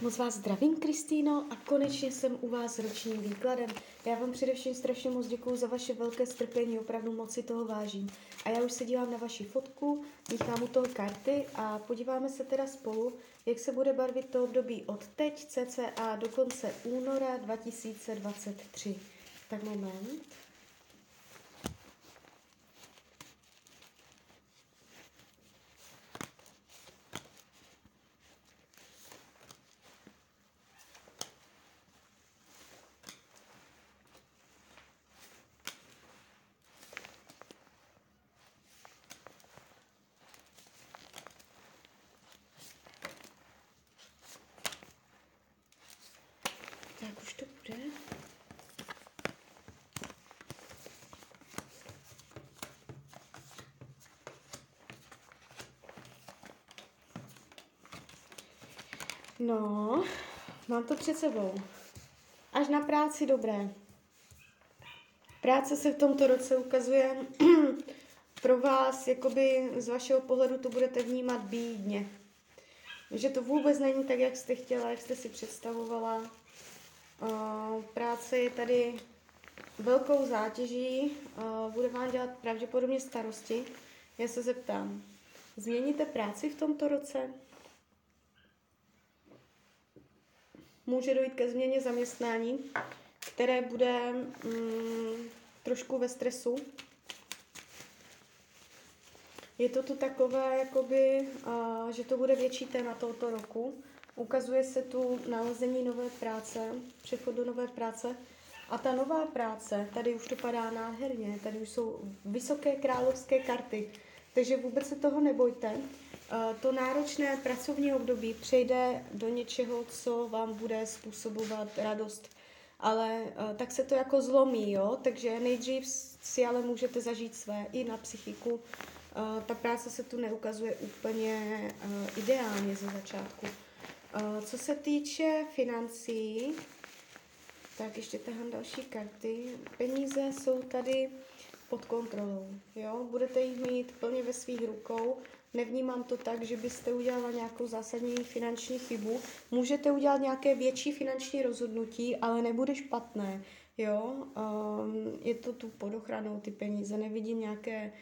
Moc vás zdravím, Kristýno, a konečně jsem u vás s ročním výkladem. Já vám především strašně moc děkuji za vaše velké strpení, opravdu moc si toho vážím. A já už se dívám na vaši fotku, míchám u toho karty a podíváme se teda spolu, jak se bude barvit to období od teď cca do konce února 2023. Tak moment. Už to bude. No, mám to před sebou. Až na práci dobré. Práce se v tomto roce ukazuje pro vás, jakoby z vašeho pohledu to budete vnímat bídně. Že to vůbec není tak, jak jste chtěla, jak jste si představovala. Práce je tady velkou zátěží, uh, bude vám dělat pravděpodobně starosti. Já se zeptám, změníte práci v tomto roce? Může dojít ke změně zaměstnání, které bude mm, trošku ve stresu. Je to tu takové, jakoby, uh, že to bude větší téma tohoto roku. Ukazuje se tu nalezení nové práce, přechod do nové práce. A ta nová práce, tady už to padá nádherně, tady už jsou vysoké královské karty, takže vůbec se toho nebojte. To náročné pracovní období přejde do něčeho, co vám bude způsobovat radost. Ale tak se to jako zlomí, jo? takže nejdřív si ale můžete zažít své i na psychiku. Ta práce se tu neukazuje úplně ideálně ze začátku. Co se týče financí, tak ještě tahám další karty. Peníze jsou tady pod kontrolou. Jo? Budete jich mít plně ve svých rukou. Nevnímám to tak, že byste udělala nějakou zásadní finanční chybu. Můžete udělat nějaké větší finanční rozhodnutí, ale nebude špatné. Jo? Um, je to tu pod ochranou ty peníze. Nevidím nějaké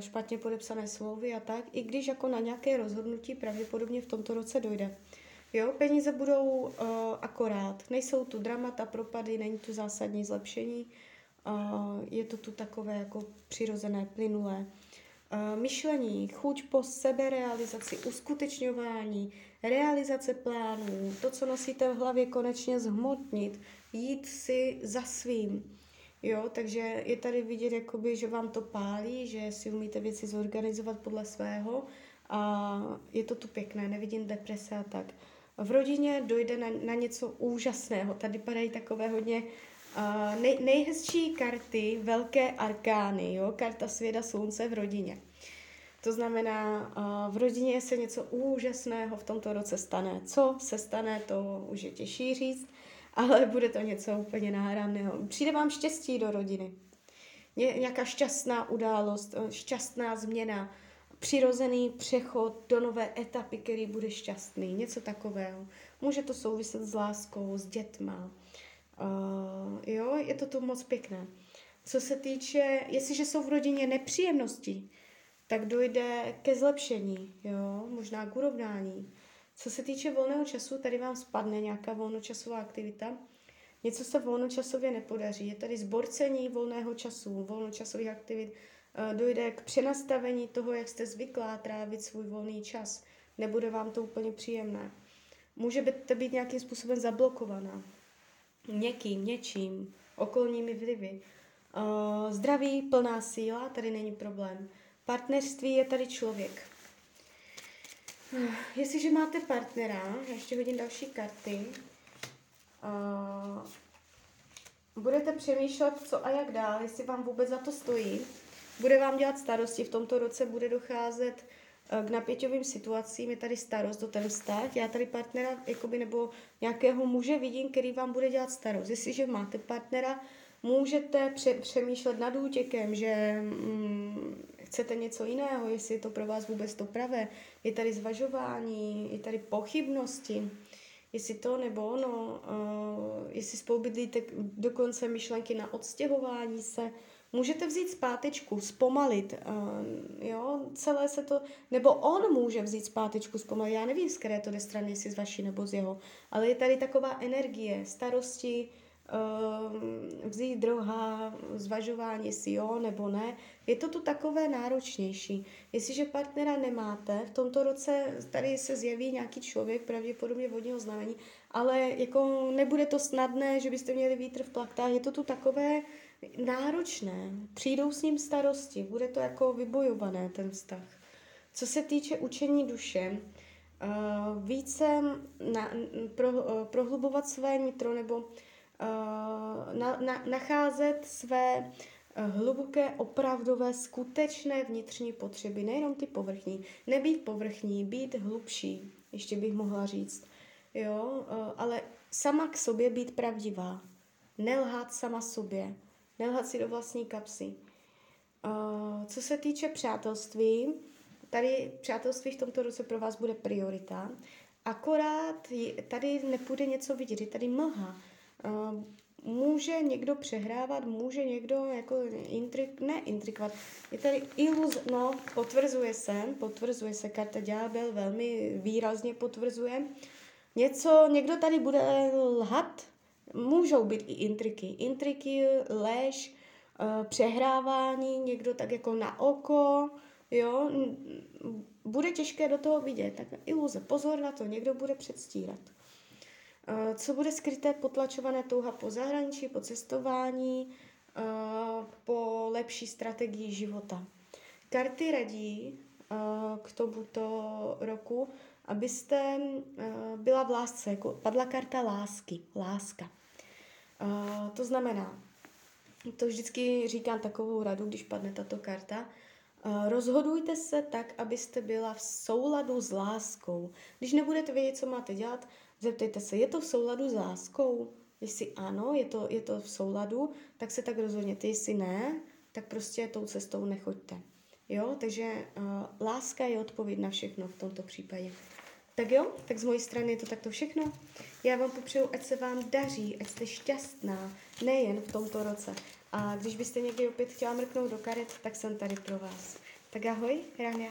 špatně podepsané slovy a tak. I když jako na nějaké rozhodnutí pravděpodobně v tomto roce dojde. Jo, peníze budou uh, akorát. Nejsou tu dramata, propady, není tu zásadní zlepšení. Uh, je to tu takové jako přirozené, plynulé. Myšlení, chuť po seberealizaci, uskutečňování, realizace plánů, to, co nosíte v hlavě, konečně zhmotnit, jít si za svým. Jo, takže je tady vidět, jakoby, že vám to pálí, že si umíte věci zorganizovat podle svého a je to tu pěkné, nevidím deprese a tak v rodině dojde na, na něco úžasného. Tady padají takové hodně uh, nej, nejhezčí karty, velké arkány, jo? karta svěda slunce v rodině. To znamená, uh, v rodině se něco úžasného v tomto roce stane. Co se stane, to už je těžší říct, ale bude to něco úplně náramného. Přijde vám štěstí do rodiny. Ně, nějaká šťastná událost, šťastná změna, přirozený přechod do nové etapy, který bude šťastný, něco takového. Může to souviset s láskou, s dětma. Uh, jo, je to tu moc pěkné. Co se týče, jestliže jsou v rodině nepříjemnosti, tak dojde ke zlepšení, jo, možná k urovnání. Co se týče volného času, tady vám spadne nějaká volnočasová aktivita. Něco se volnočasově nepodaří. Je tady zborcení volného času, volnočasových aktivit, Eh, dojde k přenastavení toho, jak jste zvyklá trávit svůj volný čas. Nebude vám to úplně příjemné. Můžete být nějakým způsobem zablokovaná. Někým, něčím, okolními vlivy. Uh, zdraví, plná síla, tady není problém. Partnerství je tady člověk. Uh, jestliže máte partnera, ještě hodím další karty, uh, budete přemýšlet, co a jak dál, jestli vám vůbec za to stojí bude vám dělat starosti. V tomto roce bude docházet eh, k napěťovým situacím, je tady starost do ten vztah. Já tady partnera jakoby, nebo nějakého muže vidím, který vám bude dělat starost. Jestliže máte partnera, můžete pře- přemýšlet nad útěkem, že mm, chcete něco jiného, jestli je to pro vás vůbec to pravé. Je tady zvažování, je tady pochybnosti. jestli to nebo ono, uh, jestli spolu bydlíte dokonce myšlenky na odstěhování se, můžete vzít zpátečku, zpomalit, uh, jo, celé se to, nebo on může vzít zpátečku, zpomalit, já nevím, z které to jde strany, jestli z vaší nebo z jeho, ale je tady taková energie, starosti, vzít druhá, zvažování, jestli jo nebo ne. Je to tu takové náročnější. Jestliže partnera nemáte, v tomto roce tady se zjeví nějaký člověk, pravděpodobně vodního znamení, ale jako nebude to snadné, že byste měli vítr v plaktách, je to tu takové náročné. Přijdou s ním starosti, bude to jako vybojované ten vztah. Co se týče učení duše, uh, více na, pro, uh, prohlubovat své nitro nebo Eh, na, na, nacházet své eh, hluboké, opravdové, skutečné vnitřní potřeby, nejenom ty povrchní. Nebýt povrchní, být hlubší, ještě bych mohla říct. Jo, eh, ale sama k sobě být pravdivá. Nelhat sama sobě. Nelhat si do vlastní kapsy. Co se týče přátelství, tady přátelství v tomto roce pro vás bude priorita. Akorát tady nepůjde něco vidět, je tady mlha může někdo přehrávat, může někdo jako intrik, ne intrikovat, je tady iluz, no, potvrzuje se, potvrzuje se, karta ďábel velmi výrazně potvrzuje. Něco, někdo tady bude lhat, můžou být i intriky, intriky, lež, eh, přehrávání, někdo tak jako na oko, jo, bude těžké do toho vidět, tak iluze, pozor na to, někdo bude předstírat. Eh, co bude skryté potlačované touha po zahraničí, po cestování, eh, po lepší strategii života. Karty radí eh, k tomuto roku, abyste byla v lásce, jako padla karta lásky, láska. To znamená, to vždycky říkám takovou radu, když padne tato karta, rozhodujte se tak, abyste byla v souladu s láskou. Když nebudete vědět, co máte dělat, Zeptejte se, je to v souladu s láskou? Jestli ano, je to, je to v souladu, tak se tak rozhodněte. Jestli ne, tak prostě tou cestou nechoďte. Jo, takže uh, láska je odpověď na všechno v tomto případě. Tak jo, tak z mojí strany je to takto všechno. Já vám popřeju, ať se vám daří, ať jste šťastná, nejen v tomto roce. A když byste někdy opět chtěla mrknout do karet, tak jsem tady pro vás. Tak ahoj, Rania.